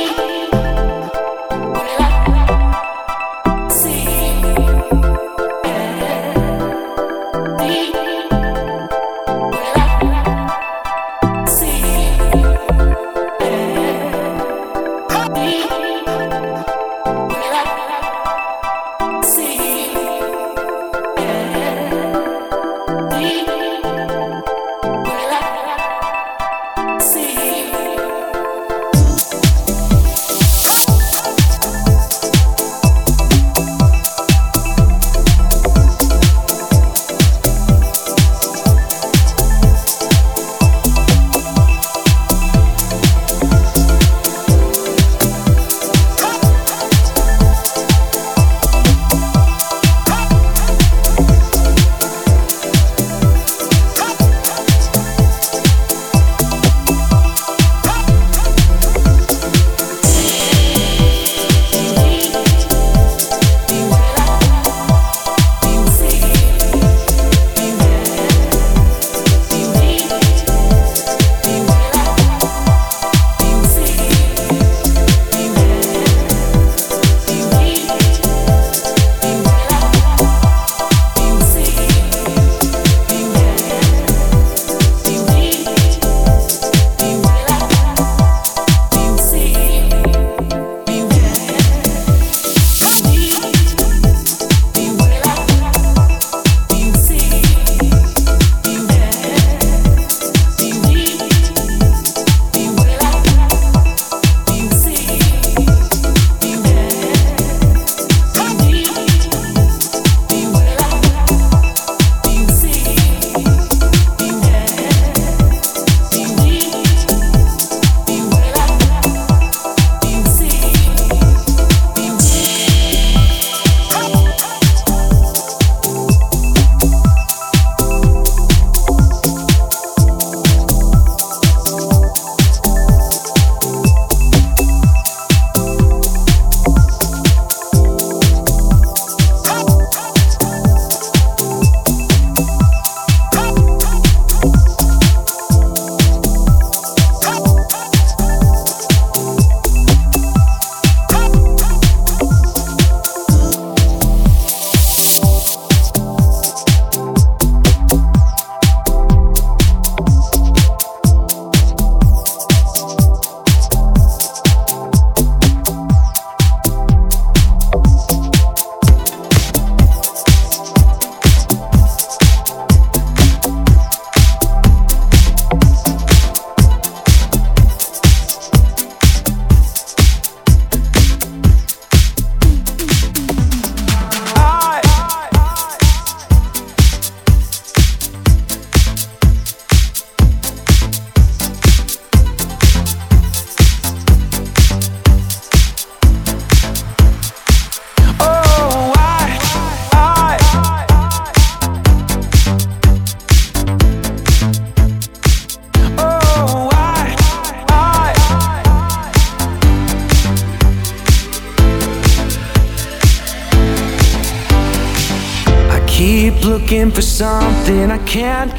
me.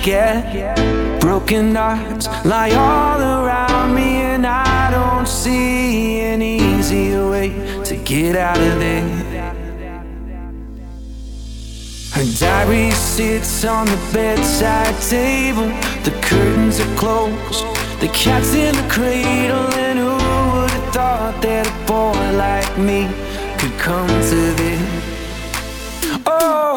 get. Broken hearts lie all around me, and I don't see an easier way to get out of there. Her diary sits on the bedside table. The curtains are closed. The cat's in the cradle. And who would have thought that a boy like me could come to this? Oh!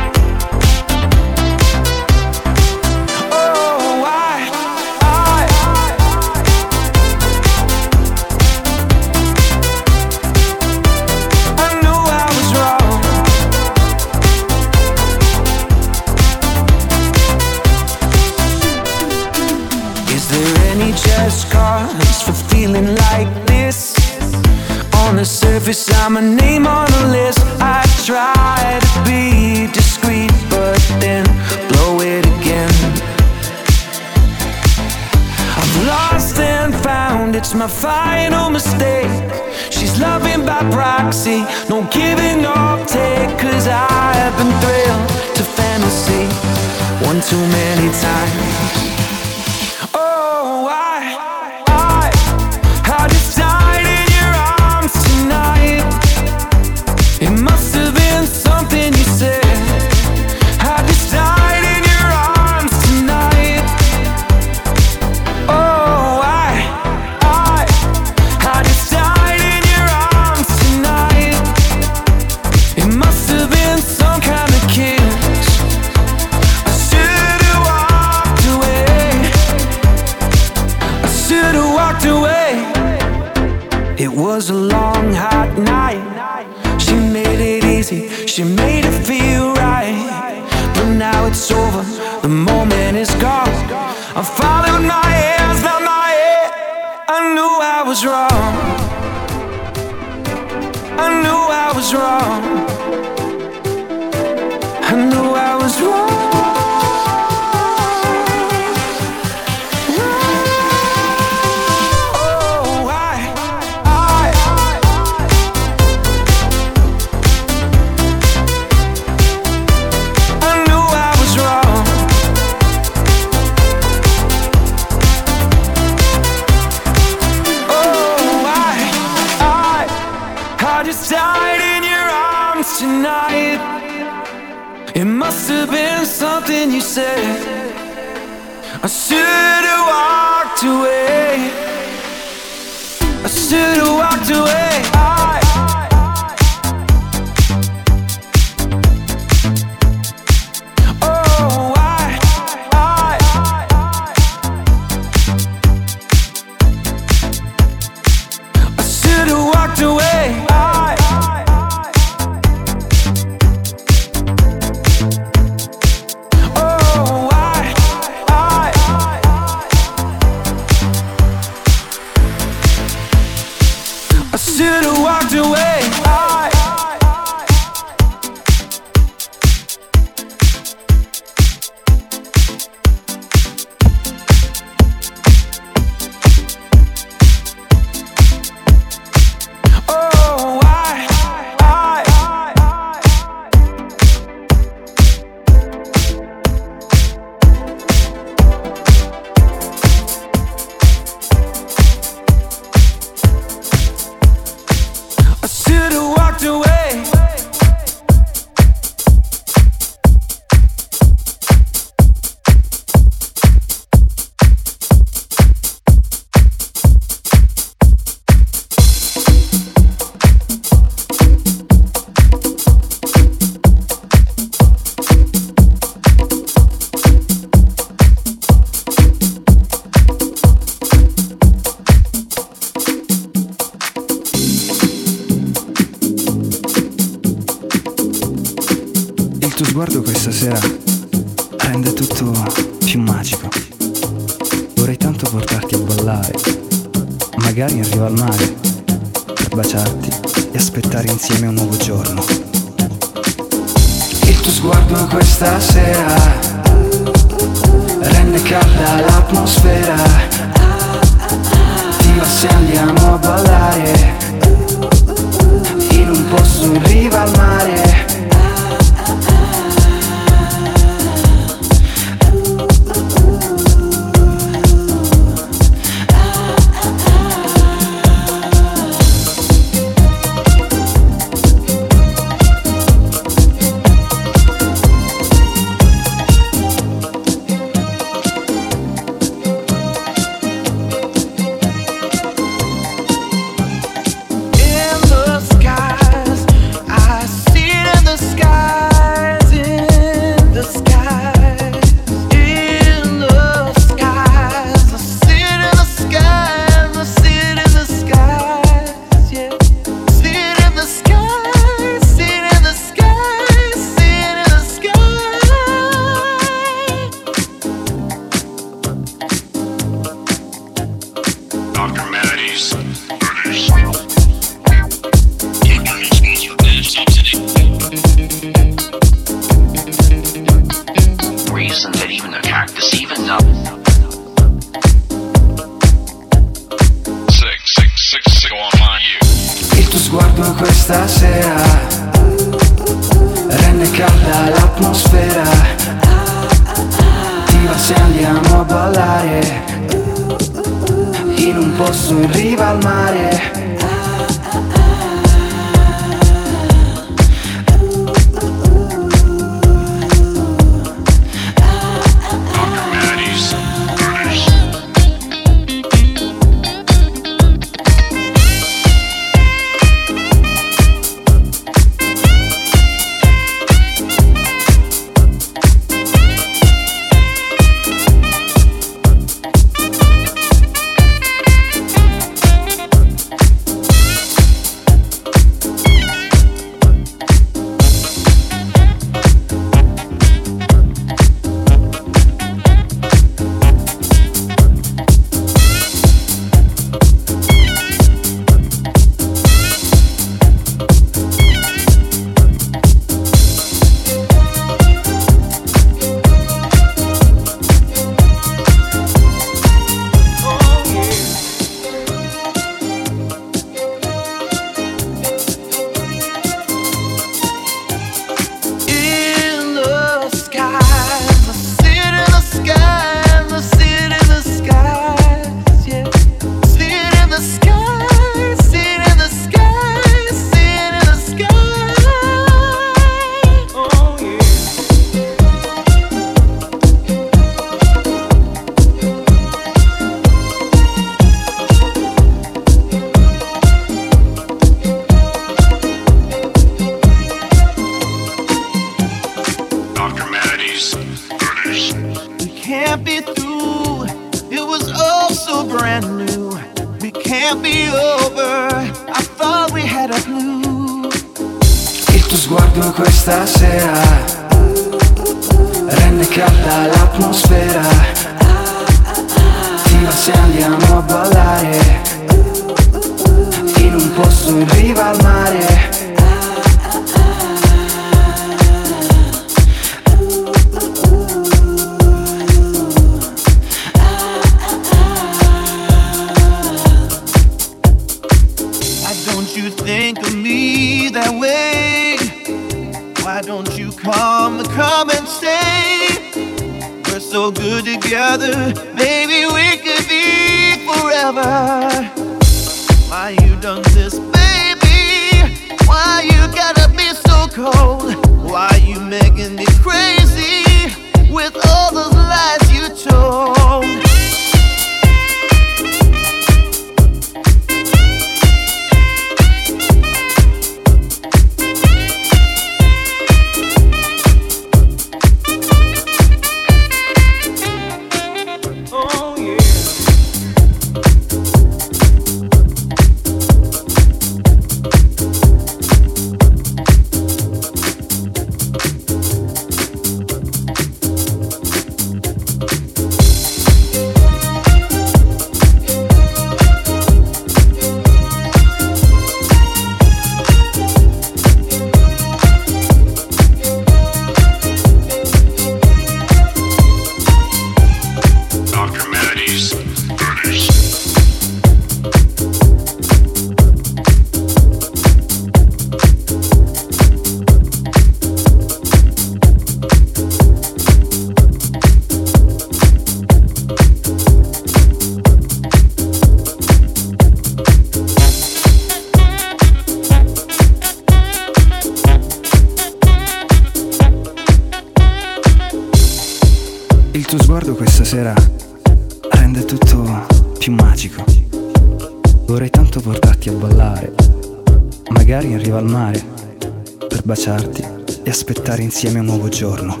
Insieme un nuovo giorno.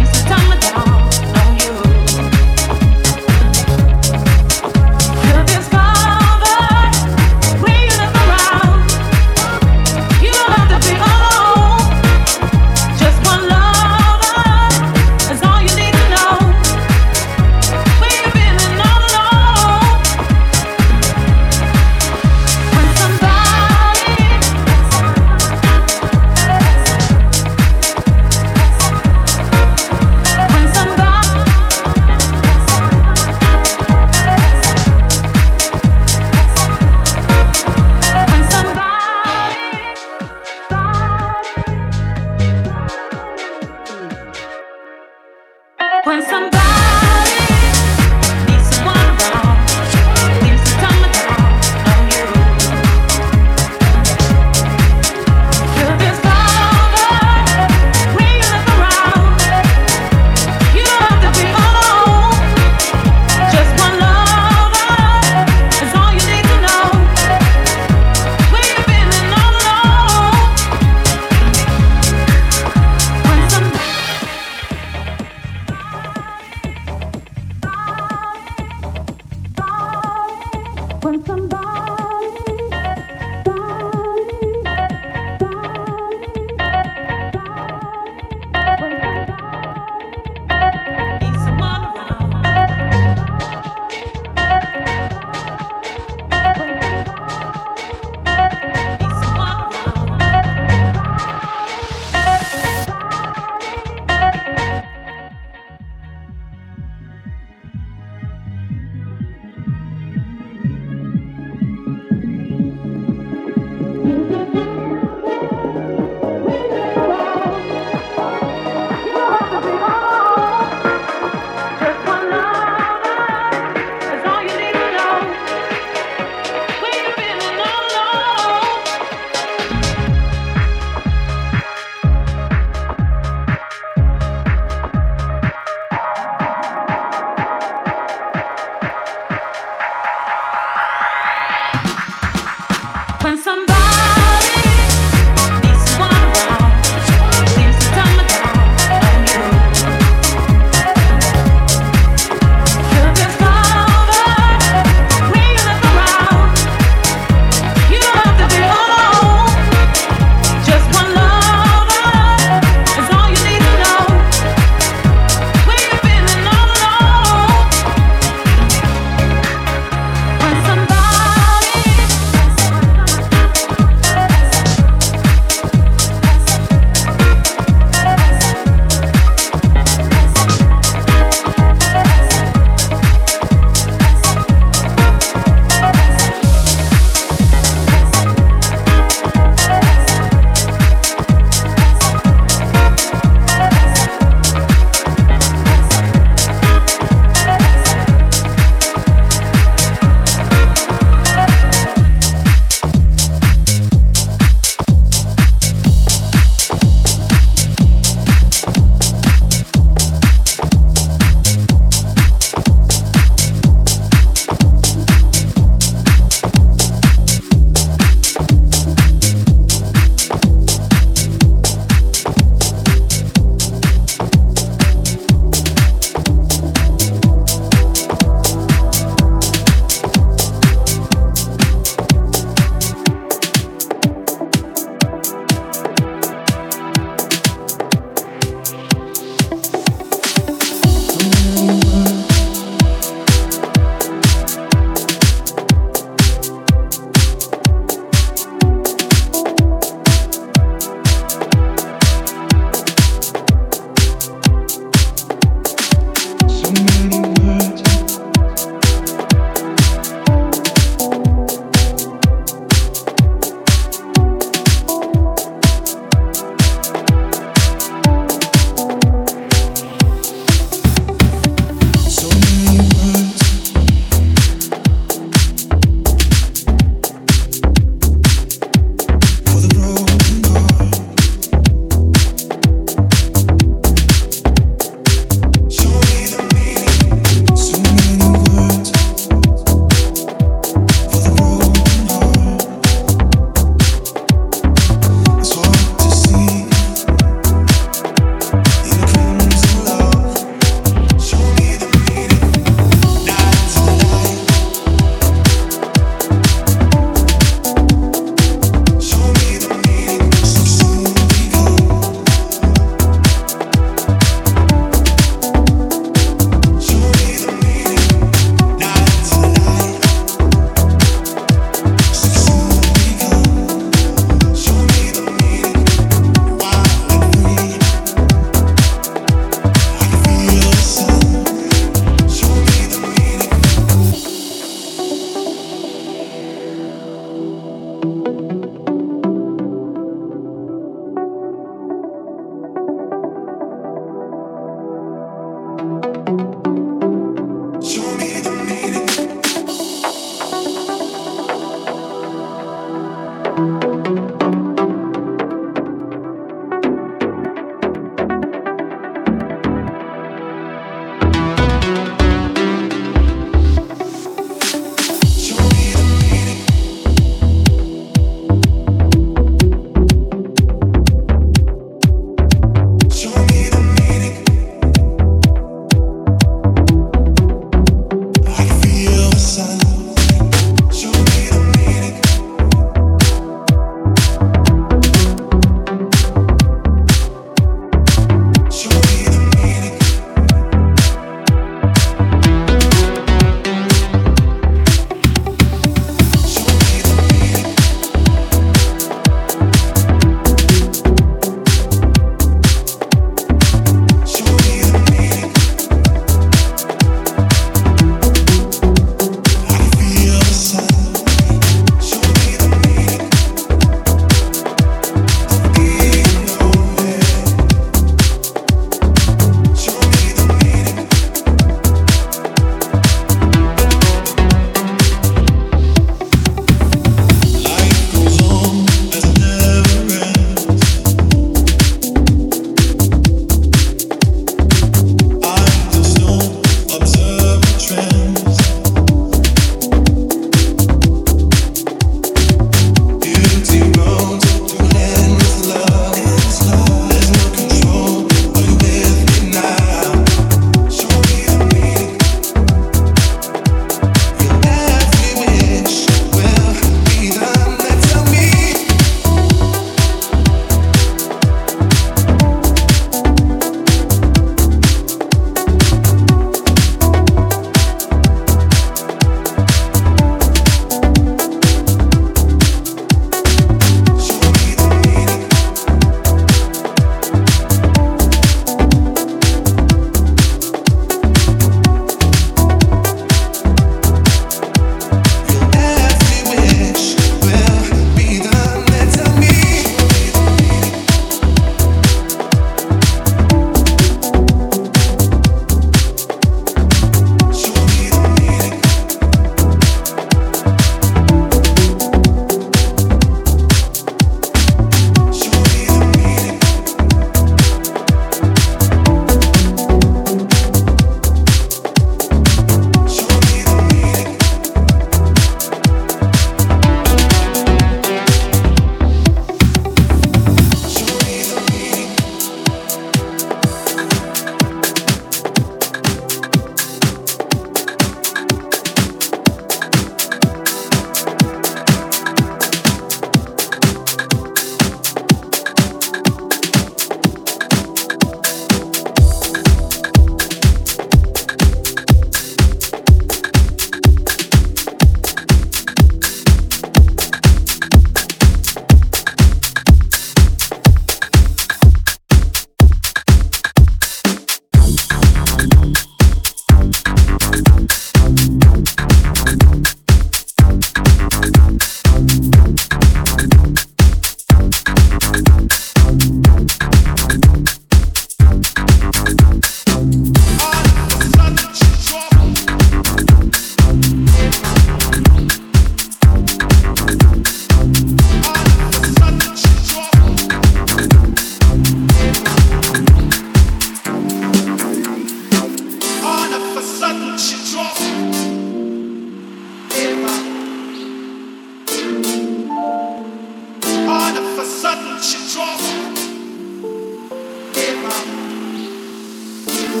All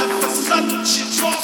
of a sudden, she.